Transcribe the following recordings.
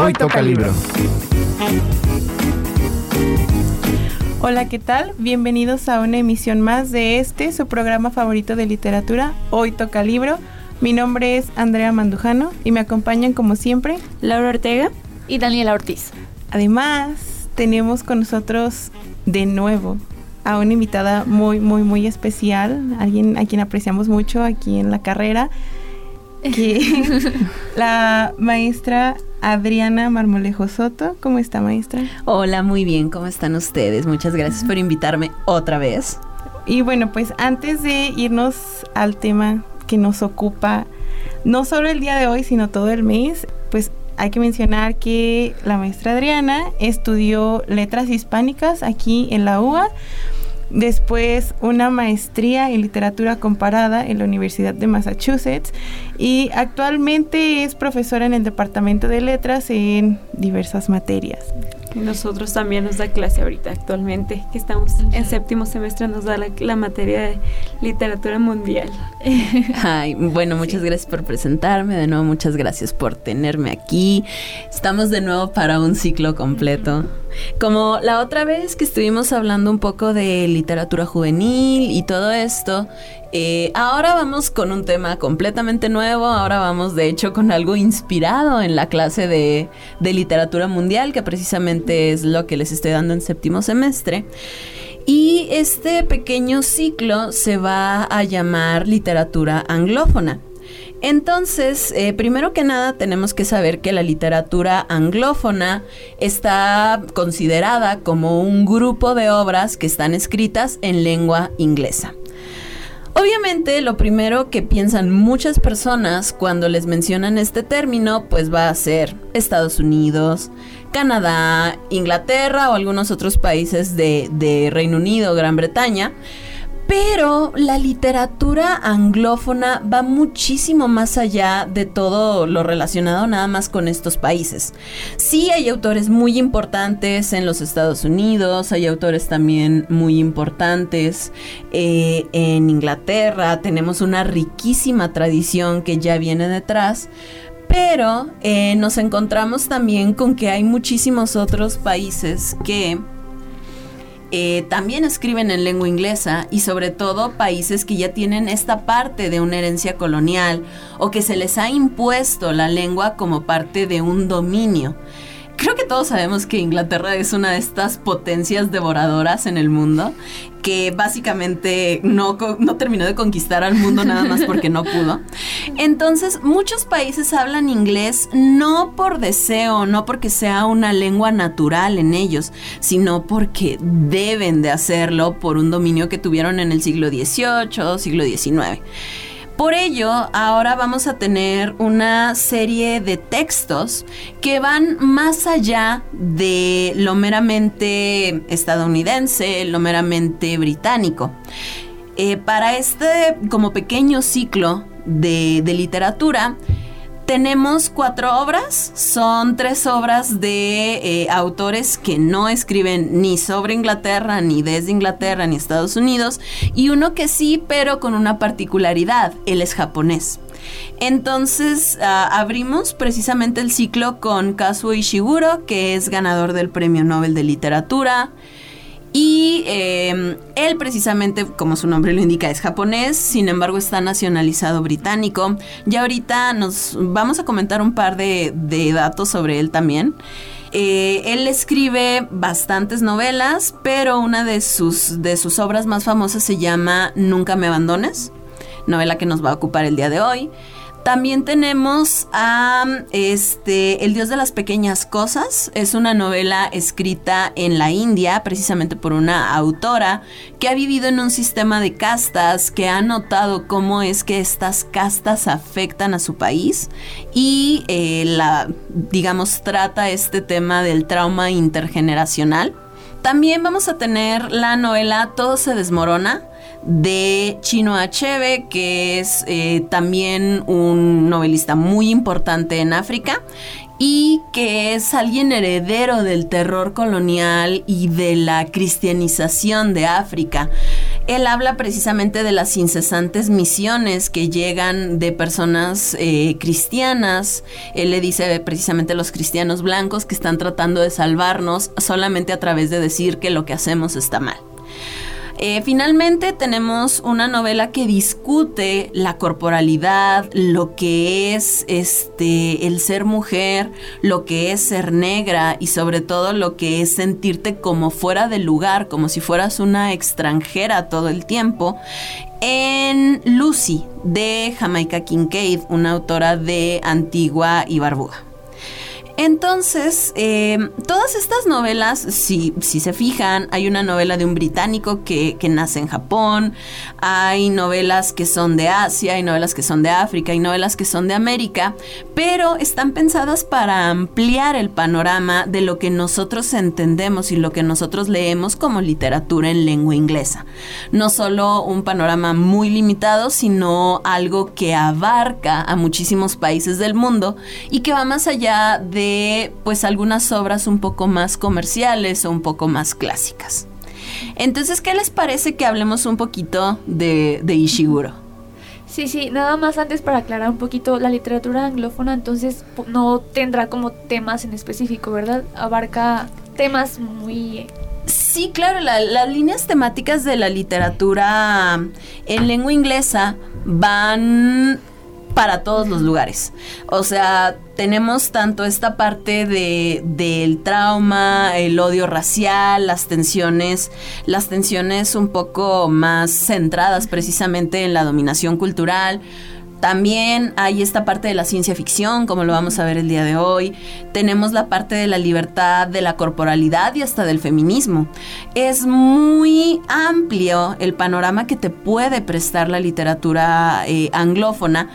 Hoy toca libro. Hola, ¿qué tal? Bienvenidos a una emisión más de este, su programa favorito de literatura, Hoy toca libro. Mi nombre es Andrea Mandujano y me acompañan como siempre Laura Ortega y Daniela Ortiz. Además, tenemos con nosotros de nuevo a una invitada muy, muy, muy especial, alguien a quien apreciamos mucho aquí en la carrera, que la maestra Adriana Marmolejo Soto. ¿Cómo está, maestra? Hola, muy bien, ¿cómo están ustedes? Muchas gracias por invitarme otra vez. Y bueno, pues antes de irnos al tema que nos ocupa, no solo el día de hoy, sino todo el mes, pues hay que mencionar que la maestra Adriana estudió letras hispánicas aquí en la UA después una maestría en literatura comparada en la Universidad de Massachusetts y actualmente es profesora en el Departamento de Letras en diversas materias. Nosotros también nos da clase ahorita, actualmente, que estamos en séptimo semestre, nos da la, materia de literatura mundial. Ay, bueno, muchas gracias por presentarme, de nuevo muchas gracias por tenerme aquí. Estamos de nuevo para un ciclo completo. Como la otra vez que estuvimos hablando un poco de literatura juvenil y todo esto, eh, ahora vamos con un tema completamente nuevo, ahora vamos de hecho con algo inspirado en la clase de, de literatura mundial, que precisamente es lo que les estoy dando en séptimo semestre. Y este pequeño ciclo se va a llamar literatura anglófona. Entonces, eh, primero que nada tenemos que saber que la literatura anglófona está considerada como un grupo de obras que están escritas en lengua inglesa. Obviamente lo primero que piensan muchas personas cuando les mencionan este término pues va a ser Estados Unidos, Canadá, Inglaterra o algunos otros países de, de Reino Unido, Gran Bretaña. Pero la literatura anglófona va muchísimo más allá de todo lo relacionado nada más con estos países. Sí hay autores muy importantes en los Estados Unidos, hay autores también muy importantes eh, en Inglaterra, tenemos una riquísima tradición que ya viene detrás. Pero eh, nos encontramos también con que hay muchísimos otros países que eh, también escriben en lengua inglesa y sobre todo países que ya tienen esta parte de una herencia colonial o que se les ha impuesto la lengua como parte de un dominio. Creo que todos sabemos que Inglaterra es una de estas potencias devoradoras en el mundo, que básicamente no, no terminó de conquistar al mundo nada más porque no pudo. Entonces, muchos países hablan inglés no por deseo, no porque sea una lengua natural en ellos, sino porque deben de hacerlo por un dominio que tuvieron en el siglo XVIII, siglo XIX. Por ello, ahora vamos a tener una serie de textos que van más allá de lo meramente estadounidense, lo meramente británico. Eh, para este como pequeño ciclo de literatura, tenemos cuatro obras, son tres obras de eh, autores que no escriben ni sobre Inglaterra, ni desde Inglaterra, ni Estados Unidos, y uno que sí, pero con una particularidad, él es japonés. Entonces ah, abrimos precisamente el ciclo con Kazuo Ishiguro, que es ganador del Premio Nobel de Literatura. Y em, él precisamente, como su nombre lo indica, es japonés, sin embargo está nacionalizado británico. Ya ahorita nos vamos a comentar un par de, datos sobre él también. Eh, él escribe bastantes novelas, pero una de sus, de sus obras más famosas se llama Nunca me abandones, novela que nos va a ocupar el día de hoy. También tenemos a este El Dios de las Pequeñas Cosas. Es una novela escrita en la India, precisamente por una autora que ha vivido en un sistema de castas, que ha notado cómo es que estas castas afectan a su país y eh, la, digamos, trata este tema del trauma intergeneracional. También vamos a tener la novela Todo se desmorona de Chino Achebe, que es eh, también un novelista muy importante en África y que es alguien heredero del terror colonial y de la cristianización de África. él habla precisamente de las incesantes misiones que llegan de personas eh, cristianas. Él le dice precisamente los cristianos blancos que están tratando de salvarnos solamente a través de decir que lo que hacemos está mal. Eh, finalmente tenemos una novela que discute la corporalidad, lo que es este el ser mujer, lo que es ser negra y sobre todo lo que es sentirte como fuera de lugar, como si fueras una extranjera todo el tiempo. En Lucy de Jamaica Kincaid, una autora de Antigua y Barbuda. Entonces, em, todas estas novelas, si, si, se fijan, hay una novela de un británico que, que, nace en Japón, hay novelas que son de Asia, hay novelas que son de África, hay novelas que son de América, pero están pensadas para ampliar el panorama de lo que nosotros entendemos y lo que nosotros leemos como literatura en lengua inglesa. No solo un panorama muy limitado, sino algo que abarca a muchísimos países del mundo y que va más allá de pues algunas obras un poco más comerciales o un poco más clásicas. Entonces, ¿qué les parece que hablemos un poquito de, de Ishiguro? Sí, sí, nada más antes para aclarar un poquito, la literatura anglófona entonces no tendrá como temas en específico, ¿verdad? Abarca temas muy... Sí, claro, las líneas temáticas de la literatura en lengua inglesa van para todos los lugares. O sea, tenemos tanto esta parte de, del trauma, el odio racial, las tensiones, las tensiones un poco más centradas precisamente en la dominación cultural. También hay esta parte de la ciencia ficción, como lo vamos a ver el día de hoy. Tenemos la parte de la libertad, de la corporalidad y hasta del feminismo. Es muy amplio el panorama que te puede prestar la literatura eh, anglófona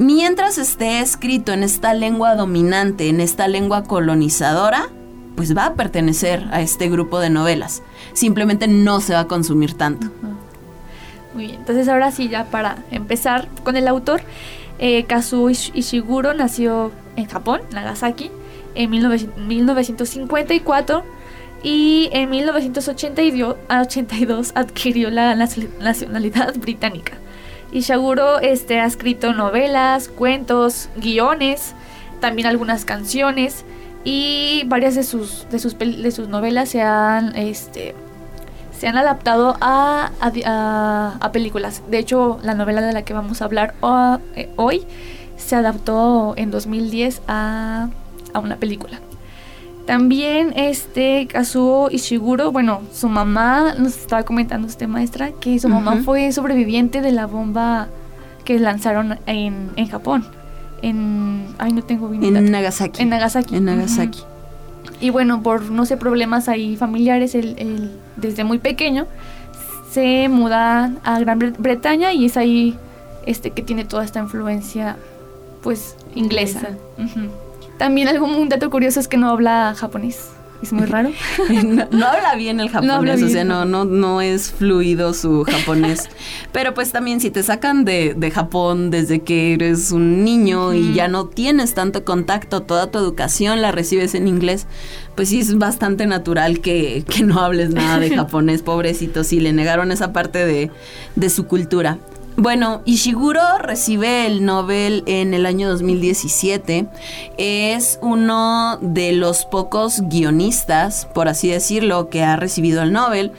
Mientras esté escrito en esta lengua dominante, en esta lengua colonizadora, pues va a pertenecer a este grupo de novelas. Simplemente no se va a consumir tanto. Muy bien, entonces ahora sí, ya para empezar con el autor, eh, Kazuo Ishiguro nació en Japón, Nagasaki, en 1954 y en 1982 adquirió la nacionalidad británica. Y Shaguro este, ha escrito novelas, cuentos, guiones, también algunas canciones y varias de sus, de sus, de sus novelas se han, este, se han adaptado a, a, películas. De hecho, la novela de la que vamos a hablar eh, hoy se adaptó en 2010 a, a una película. También este Kazuo Ishiguro, bueno, su mamá nos estaba comentando usted maestra que su mamá fue sobreviviente de la bomba que lanzaron en, en Japón. En ay no tengo bien En Nagasaki. En Nagasaki. En Nagasaki. Y bueno, por no sé problemas ahí familiares, él, desde muy pequeño se muda a Gran Bretaña y es ahí este que tiene toda esta influencia pues inglesa. También algo un dato curioso es que no habla japonés. Es muy raro. no, habla bien el japonés, o sea, no, no, no es fluido su japonés. Pero pues también si te sacan de, Japón desde que eres un niño y ya no tienes tanto contacto, toda tu educación la recibes en inglés, pues sí es bastante natural que, que no hables nada de japonés, pobrecito, si le negaron esa parte de, de su cultura. Bueno, Ishiguro recibe el Nobel en el año 2017. Es uno de los pocos guionistas, por así decirlo, que ha recibido el Nobel.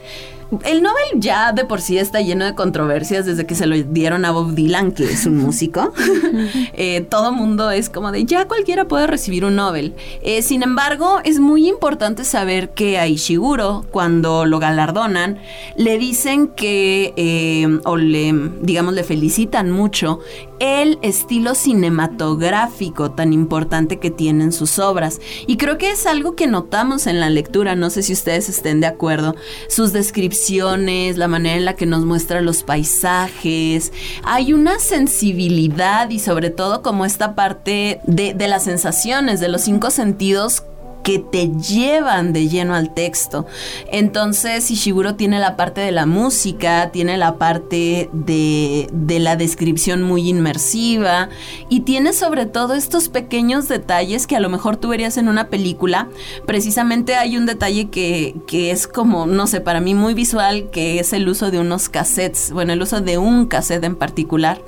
El Nobel ya de por sí está lleno de controversias desde que se lo dieron a Bob Dylan, que es un músico. eh, todo mundo es como de ya cualquiera puede recibir un Nobel. Eh, sin embargo, es muy importante saber que a Ishiguro, cuando lo galardonan, le dicen que, eh, o le, digamos, le felicitan mucho el estilo cinematográfico tan importante que tienen sus obras. Y creo que es algo que notamos en la lectura, no sé si ustedes estén de acuerdo, sus descripciones, la manera en la que nos muestra los paisajes, hay una sensibilidad y sobre todo como esta parte de, de las sensaciones, de los cinco sentidos que te llevan de lleno al texto. Entonces Ishiguro tiene la parte de la música, tiene la parte de, de la descripción muy inmersiva y tiene sobre todo estos pequeños detalles que a lo mejor tú verías en una película. Precisamente hay un detalle que, que es como, no sé, para mí muy visual, que es el uso de unos cassettes, bueno, el uso de un cassette en particular,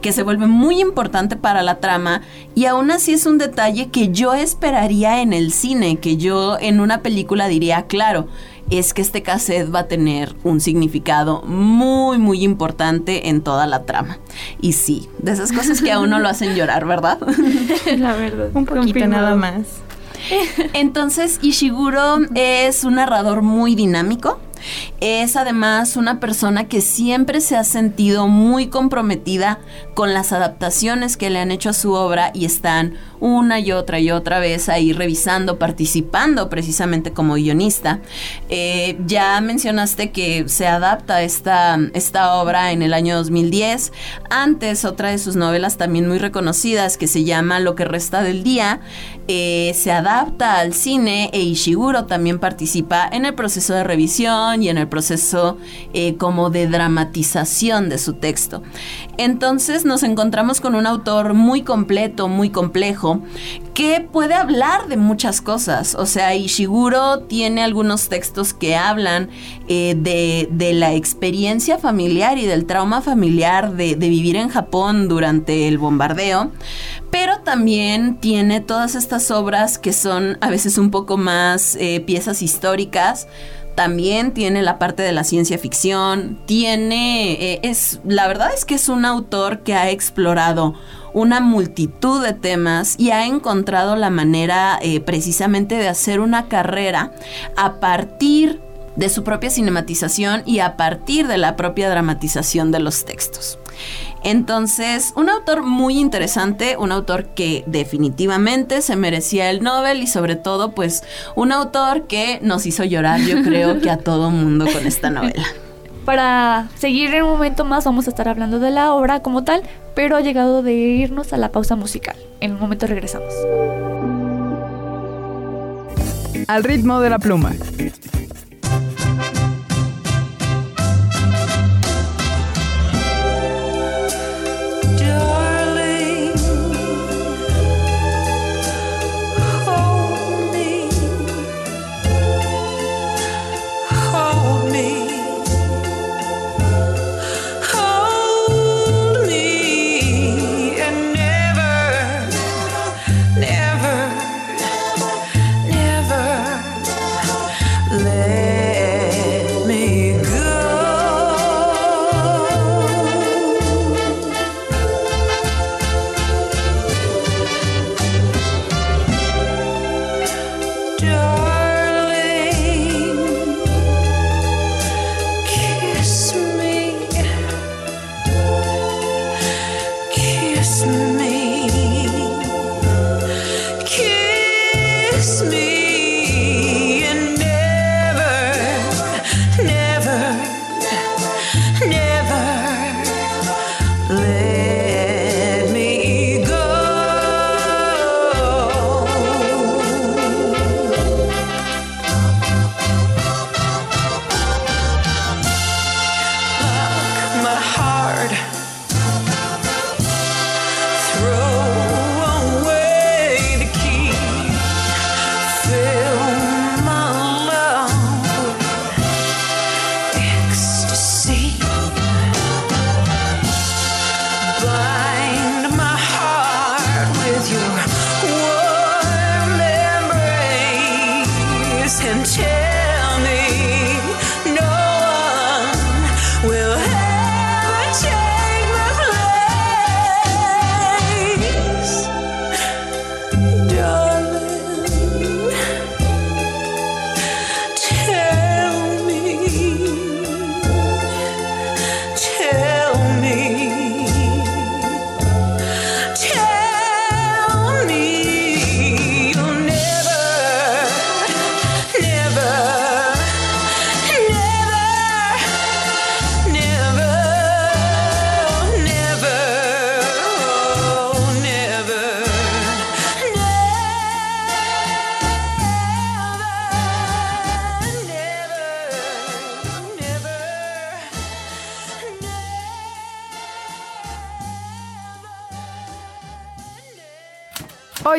que se vuelve muy importante para la trama y aún así es un detalle que yo esperaría en el cine, que yo en una película diría, claro, es que este cassette va a tener un significado muy, muy importante en toda la trama. Y sí, de esas cosas que a uno lo hacen llorar, ¿verdad? La verdad. Un poquito confirmado. nada más. Entonces, Ishiguro es un narrador muy dinámico. Es además una persona que siempre se ha sentido muy comprometida con las adaptaciones que le han hecho a su obra y están una y otra y otra vez ahí revisando, participando precisamente como guionista. Eh, ya mencionaste que se adapta esta, esta obra en el año 2010. Antes, otra de sus novelas también muy reconocidas que se llama Lo que resta del día, eh, se adapta al cine e Ishiguro también participa en el proceso de revisión y en el proceso eh, como de dramatización de su texto. Entonces nos encontramos con un autor muy completo, muy complejo, que puede hablar de muchas cosas. O sea, Ishiguro tiene algunos textos que hablan eh, de, de, la experiencia familiar y del trauma familiar de, vivir en Japón durante el bombardeo, pero también tiene todas estas obras que son a veces un poco más eh, piezas históricas también tiene la parte de la ciencia ficción, tiene, eh, es, la verdad es que es un autor que ha explorado una multitud de temas y ha encontrado la manera eh, precisamente de hacer una carrera a partir de su propia cinematización y a partir de la propia dramatización de los textos. Entonces, un autor muy interesante, un autor que definitivamente se merecía el Nobel y sobre todo, pues, un autor que nos hizo llorar, yo creo que a todo mundo con esta novela. Para seguir en un momento más vamos a estar hablando de la obra como tal, pero ha llegado de irnos a la pausa musical. En un momento regresamos. Al ritmo de la pluma.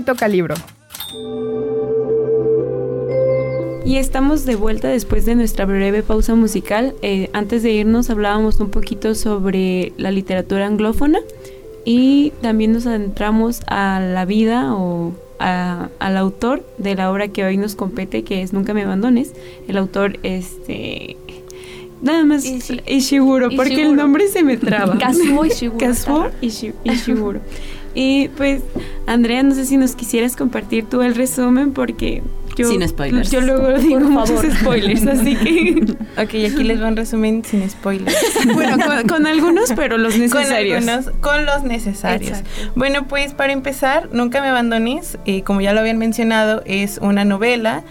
Hoy toca libro. Y estamos de vuelta después de nuestra breve pausa musical. Eh, antes de irnos hablábamos un poquito sobre la literatura anglófona y también nos adentramos a la vida o al autor de la obra que hoy nos compete, que es Nunca me abandones. El autor, este... Nada más Ishiguro, porque el nombre se me traba. Kazuo Ishiguro. Kazuo Ishiguro. Y pues, Andrea, no sé si nos quisieras compartir tú el resumen, porque yo, sin spoilers. Yo luego digo muchos spoilers, así que. ok, aquí les va un resumen sin spoilers. bueno, con, algunos, pero los necesarios. Con, algunos, con los necesarios. Bueno, pues para empezar, Nunca me abandones, eh, como ya lo habían mencionado, es una novela.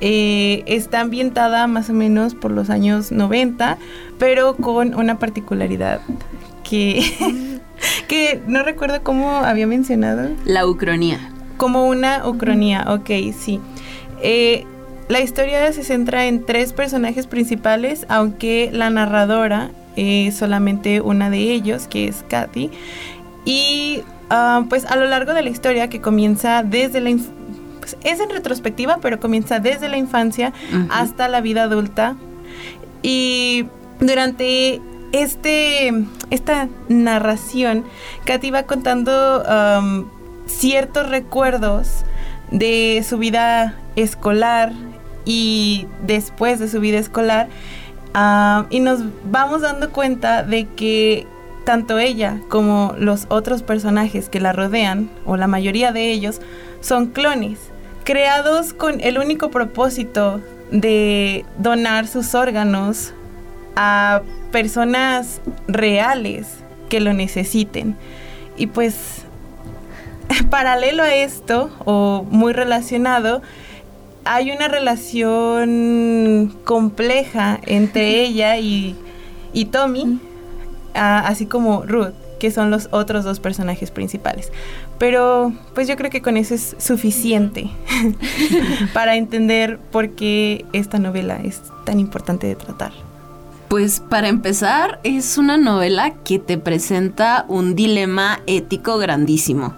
Eh, está ambientada más o menos por los años 90, pero con una particularidad que, que no recuerdo cómo había mencionado. La ucronía. Como una ucronía, ok, sí. Eh, la historia se centra en tres personajes principales, aunque la narradora es solamente una de ellos, que es Kathy. Y ah, pues a lo largo de la historia, que comienza desde la pues, es en retrospectiva, pero comienza desde la infancia hasta la vida adulta. Y durante este, esta narración, Katy va contando ciertos recuerdos de su vida escolar y después de su vida escolar. Ah, y nos vamos dando cuenta de que tanto ella como los otros personajes que la rodean, o la mayoría de ellos, son clones, creados con el único propósito de donar sus órganos a personas reales que lo necesiten. Y pues paralelo a esto, o muy relacionado, hay una relación compleja entre ella y, Tommy, así como Ruth, que son los otros dos personajes principales. Pero pues yo creo que con eso es suficiente para entender por qué esta novela es tan importante de tratar. Pues para empezar, es una novela que te presenta un dilema ético grandísimo.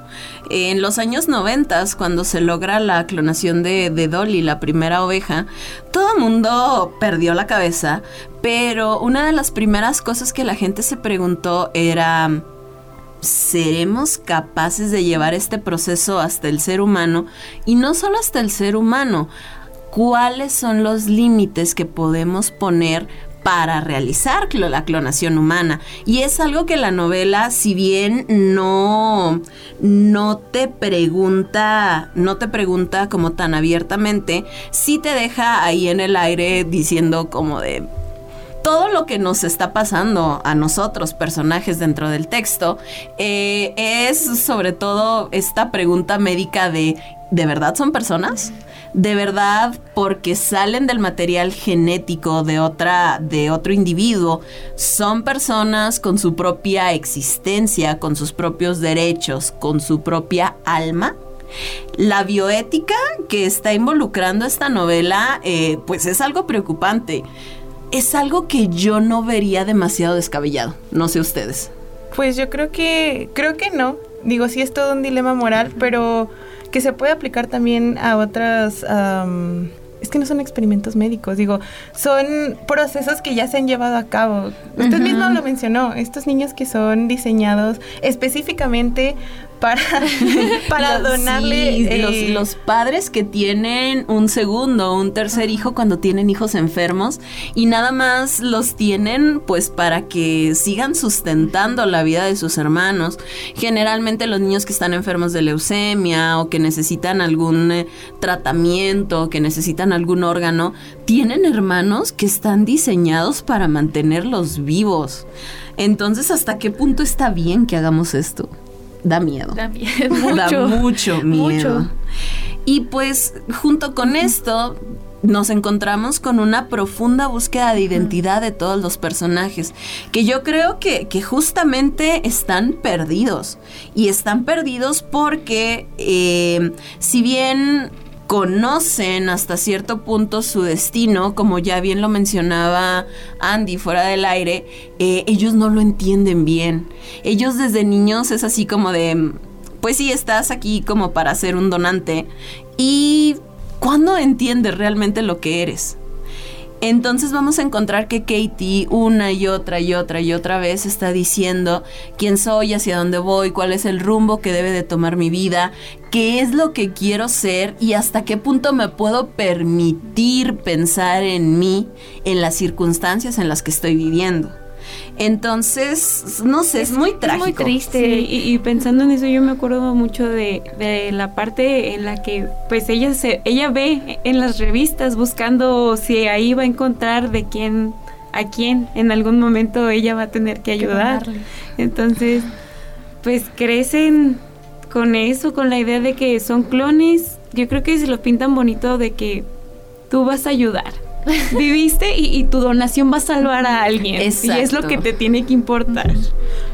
En los años 90, cuando se logra la clonación de, Dolly, la primera oveja, todo el mundo perdió la cabeza, pero una de las primeras cosas que la gente se preguntó era... ¿Seremos capaces de llevar este proceso hasta el ser humano? Y no solo hasta el ser humano, ¿cuáles son los límites que podemos poner para realizar la clonación humana. Y es algo que la novela, si bien no, no te pregunta, no te pregunta como tan abiertamente, sí te deja ahí en el aire diciendo como de todo lo que nos está pasando a nosotros, personajes dentro del texto, eh, es sobre todo esta pregunta médica de ¿de verdad son personas? De verdad porque salen del material genético de otra de otro individuo, son personas con su propia existencia, con sus propios derechos, con su propia alma. La bioética que está involucrando esta novela, eh, pues es algo preocupante. Es algo que yo no vería demasiado descabellado. No sé ustedes. Pues yo creo que creo que no. Digo, sí es todo un dilema moral, pero que se puede aplicar también a otras... es que no son experimentos médicos, digo, son procesos que ya se han llevado a cabo. Usted mismo lo mencionó, estos niños que son diseñados específicamente para, para donarle. Eh, los, padres que tienen un segundo o un tercer hijo cuando tienen hijos enfermos y nada más los tienen pues para que sigan sustentando la vida de sus hermanos. Generalmente los niños que están enfermos de leucemia o que necesitan algún eh, tratamiento, que necesitan algún órgano, tienen hermanos que están diseñados para mantenerlos vivos. Entonces, ¿hasta qué punto está bien que hagamos esto? Da miedo. Da miedo. Mucho, da mucho miedo. Y pues junto con esto nos encontramos con una profunda búsqueda de identidad de todos los personajes, que yo creo que, justamente están perdidos. Y están perdidos porque eh, si bien conocen hasta cierto punto su destino, como ya bien lo mencionaba Andy fuera del aire, eh, ellos no lo entienden bien. Ellos desde niños es así como de pues sí, estás aquí como para ser un donante. ¿Y cuándo entiendes realmente lo que eres? Entonces vamos a encontrar que Katie una y otra y otra y otra vez está diciendo quién soy, hacia dónde voy, cuál es el rumbo que debe de tomar mi vida, qué es lo que quiero ser y hasta qué punto me puedo permitir pensar en mí, en las circunstancias en las que estoy viviendo. Entonces, no sé, es, muy trágico. muy triste. y, pensando en eso, yo me acuerdo mucho de, de, la parte en la que, pues, ella se, ella ve en las revistas buscando si ahí va a encontrar de quién a quién en algún momento ella va a tener que ayudar. Entonces, pues crecen con eso, con la idea de que son clones. Yo creo que se lo pintan bonito de que tú vas a ayudar viviste y, tu donación va a salvar a alguien. Y es lo que te tiene que importar.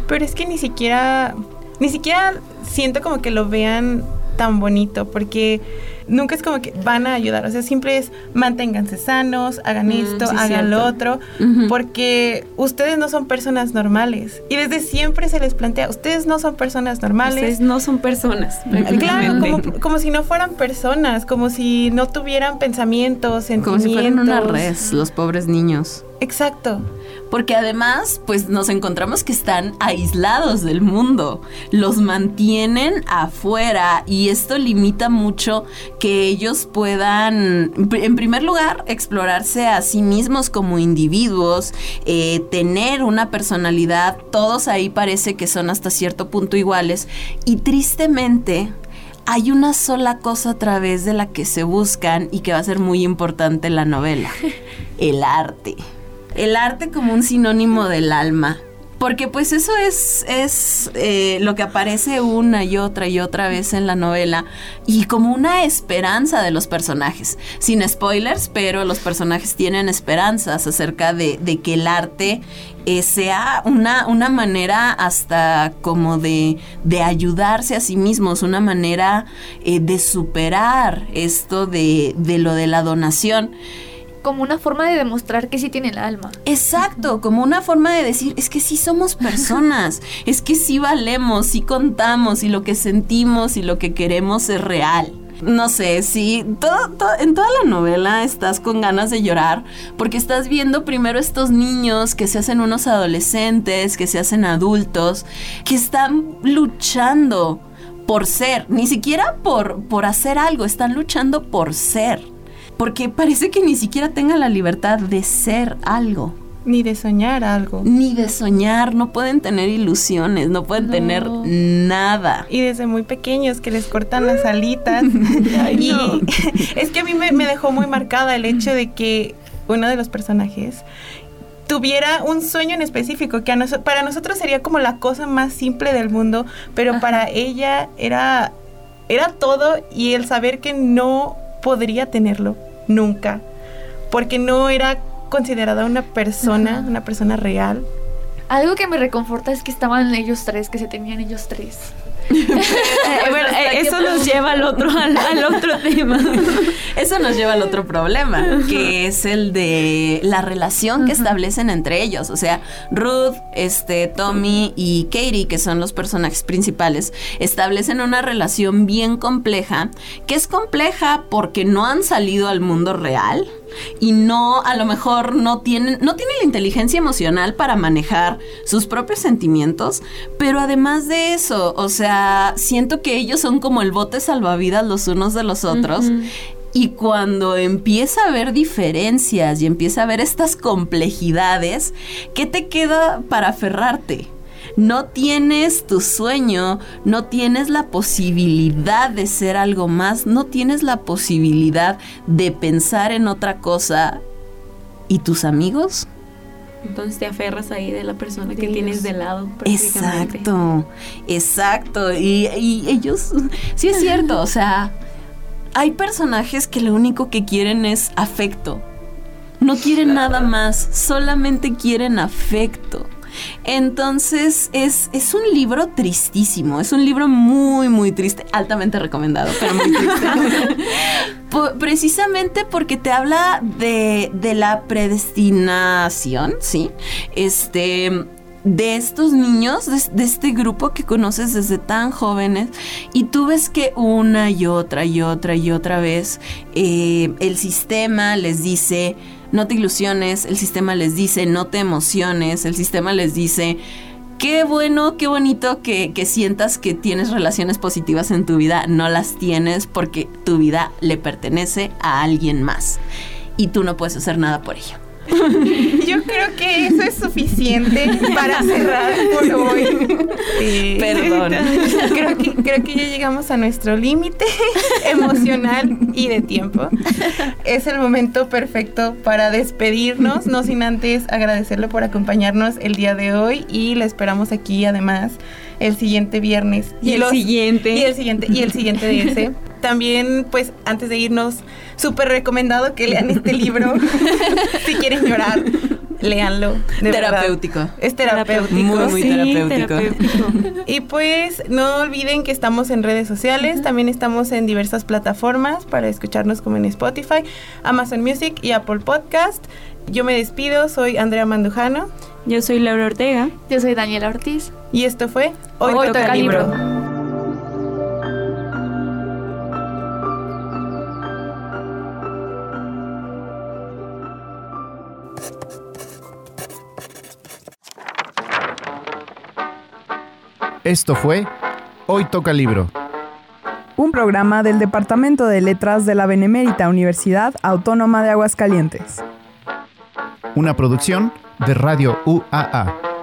Pero es que ni siquiera, ni siquiera siento como que lo vean tan bonito, porque nunca es como que van a ayudar, o sea, siempre es manténganse sanos, hagan esto, hagan lo otro, porque ustedes no son personas normales. Y desde siempre se les plantea, ustedes no son personas normales. Ustedes no son personas. Claro, como, como, si no fueran personas, como si no tuvieran pensamientos, sentimientos. Como si fueran una res, los pobres niños. Exacto porque además pues nos encontramos que están aislados del mundo, los mantienen afuera y esto limita mucho que ellos puedan, en primer lugar, explorarse a sí mismos como individuos, eh, tener una personalidad, todos ahí parece que son hasta cierto punto iguales. Y tristemente hay una sola cosa a través de la que se buscan y que va a ser muy importante en la novela, el arte el arte como un sinónimo del alma. Porque pues eso es, es eh, lo que aparece una y otra y otra vez en la novela y como una esperanza de los personajes. Sin spoilers, pero los personajes tienen esperanzas acerca de, que el arte eh, sea una, una manera hasta como de, de, ayudarse a sí mismos, una manera eh, de superar esto de, de lo de la donación como una forma de demostrar que sí tiene el alma. Exacto, como una forma de decir, es que sí somos personas, es que sí valemos, sí contamos y lo que sentimos y lo que queremos es real. No sé, sí, todo, en toda la novela estás con ganas de llorar porque estás viendo primero estos niños que se hacen unos adolescentes, que se hacen adultos, que están luchando por ser, ni siquiera por, por hacer algo, están luchando por ser porque parece que ni siquiera tengan la libertad de ser algo. Ni de soñar algo. Ni de soñar, no pueden tener ilusiones, no pueden tener nada. Y desde muy pequeños que les cortan las alitas. y es que a mí me, dejó muy marcada el hecho de que uno de los personajes tuviera un sueño en específico, que para nosotros sería como la cosa más simple del mundo, pero para ella era, era todo y el saber que no podría tenerlo nunca, porque no era considerada una persona, una persona real. Algo que me reconforta es que estaban ellos tres, que se tenían ellos tres. Bueno, eh, eso nos lleva al otro, al, otro tema. Eso nos lleva al otro problema, que es el de la relación que establecen entre ellos. O sea, Ruth, este, Tommy y Katie, que son los personajes principales, establecen una relación bien compleja, que es compleja porque no han salido al mundo real y no, a lo mejor no tienen, no tienen la inteligencia emocional para manejar sus propios sentimientos, pero además de eso, o sea, siento que ellos son como el bote salvavidas los unos de los otros. Y cuando empieza a haber diferencias y empieza a haber estas complejidades, ¿qué te queda para aferrarte? No tienes tu sueño, no tienes la posibilidad de ser algo más, no tienes la posibilidad de pensar en otra cosa. ¿Y tus amigos? Entonces te aferras ahí de la persona que tienes de lado. Exacto, exacto. Y, y ellos, sí es cierto, o sea, hay personajes que lo único que quieren es afecto. No quieren nada más, solamente quieren afecto. Entonces es, es un libro tristísimo, es un libro muy, muy triste, altamente recomendado, pero muy triste. precisamente porque te habla de, de la predestinación, ¿sí? Este de estos niños, de, este grupo que conoces desde tan jóvenes, y tú ves que una y otra y otra y otra vez eh, el sistema les dice, no te ilusiones, el sistema les dice, no te emociones, el sistema les dice, qué bueno, qué bonito que, que, sientas que tienes relaciones positivas en tu vida. No las tienes porque tu vida le pertenece a alguien más. Y tú no puedes hacer nada por ello. Yo creo que eso es suficiente para cerrar por hoy. Perdón. Creo que, creo que ya llegamos a nuestro límite emocional y de tiempo. Es el momento perfecto para despedirnos, no sin antes agradecerle por acompañarnos el día de hoy y le esperamos aquí además el siguiente viernes. Y, el siguiente. Y el siguiente, y el siguiente de ese. También, pues, antes de irnos, súper recomendado que lean este libro. si quieren llorar, léanlo. terapéutico. Es terapéutico. Muy, muy terapéutico. y pues, no olviden que estamos en redes sociales. También estamos en diversas plataformas para escucharnos como en Spotify, Amazon Music y Apple Podcast. Yo me despido, soy Andrea Mandujano. Yo soy Laura Ortega. Yo soy Daniela Ortiz. Y esto fue Hoy, toca, libro. Esto fue Hoy Toca Libro. Un programa del Departamento de Letras de la Benemérita Universidad Autónoma de Aguascalientes. Una producción de Radio UAA.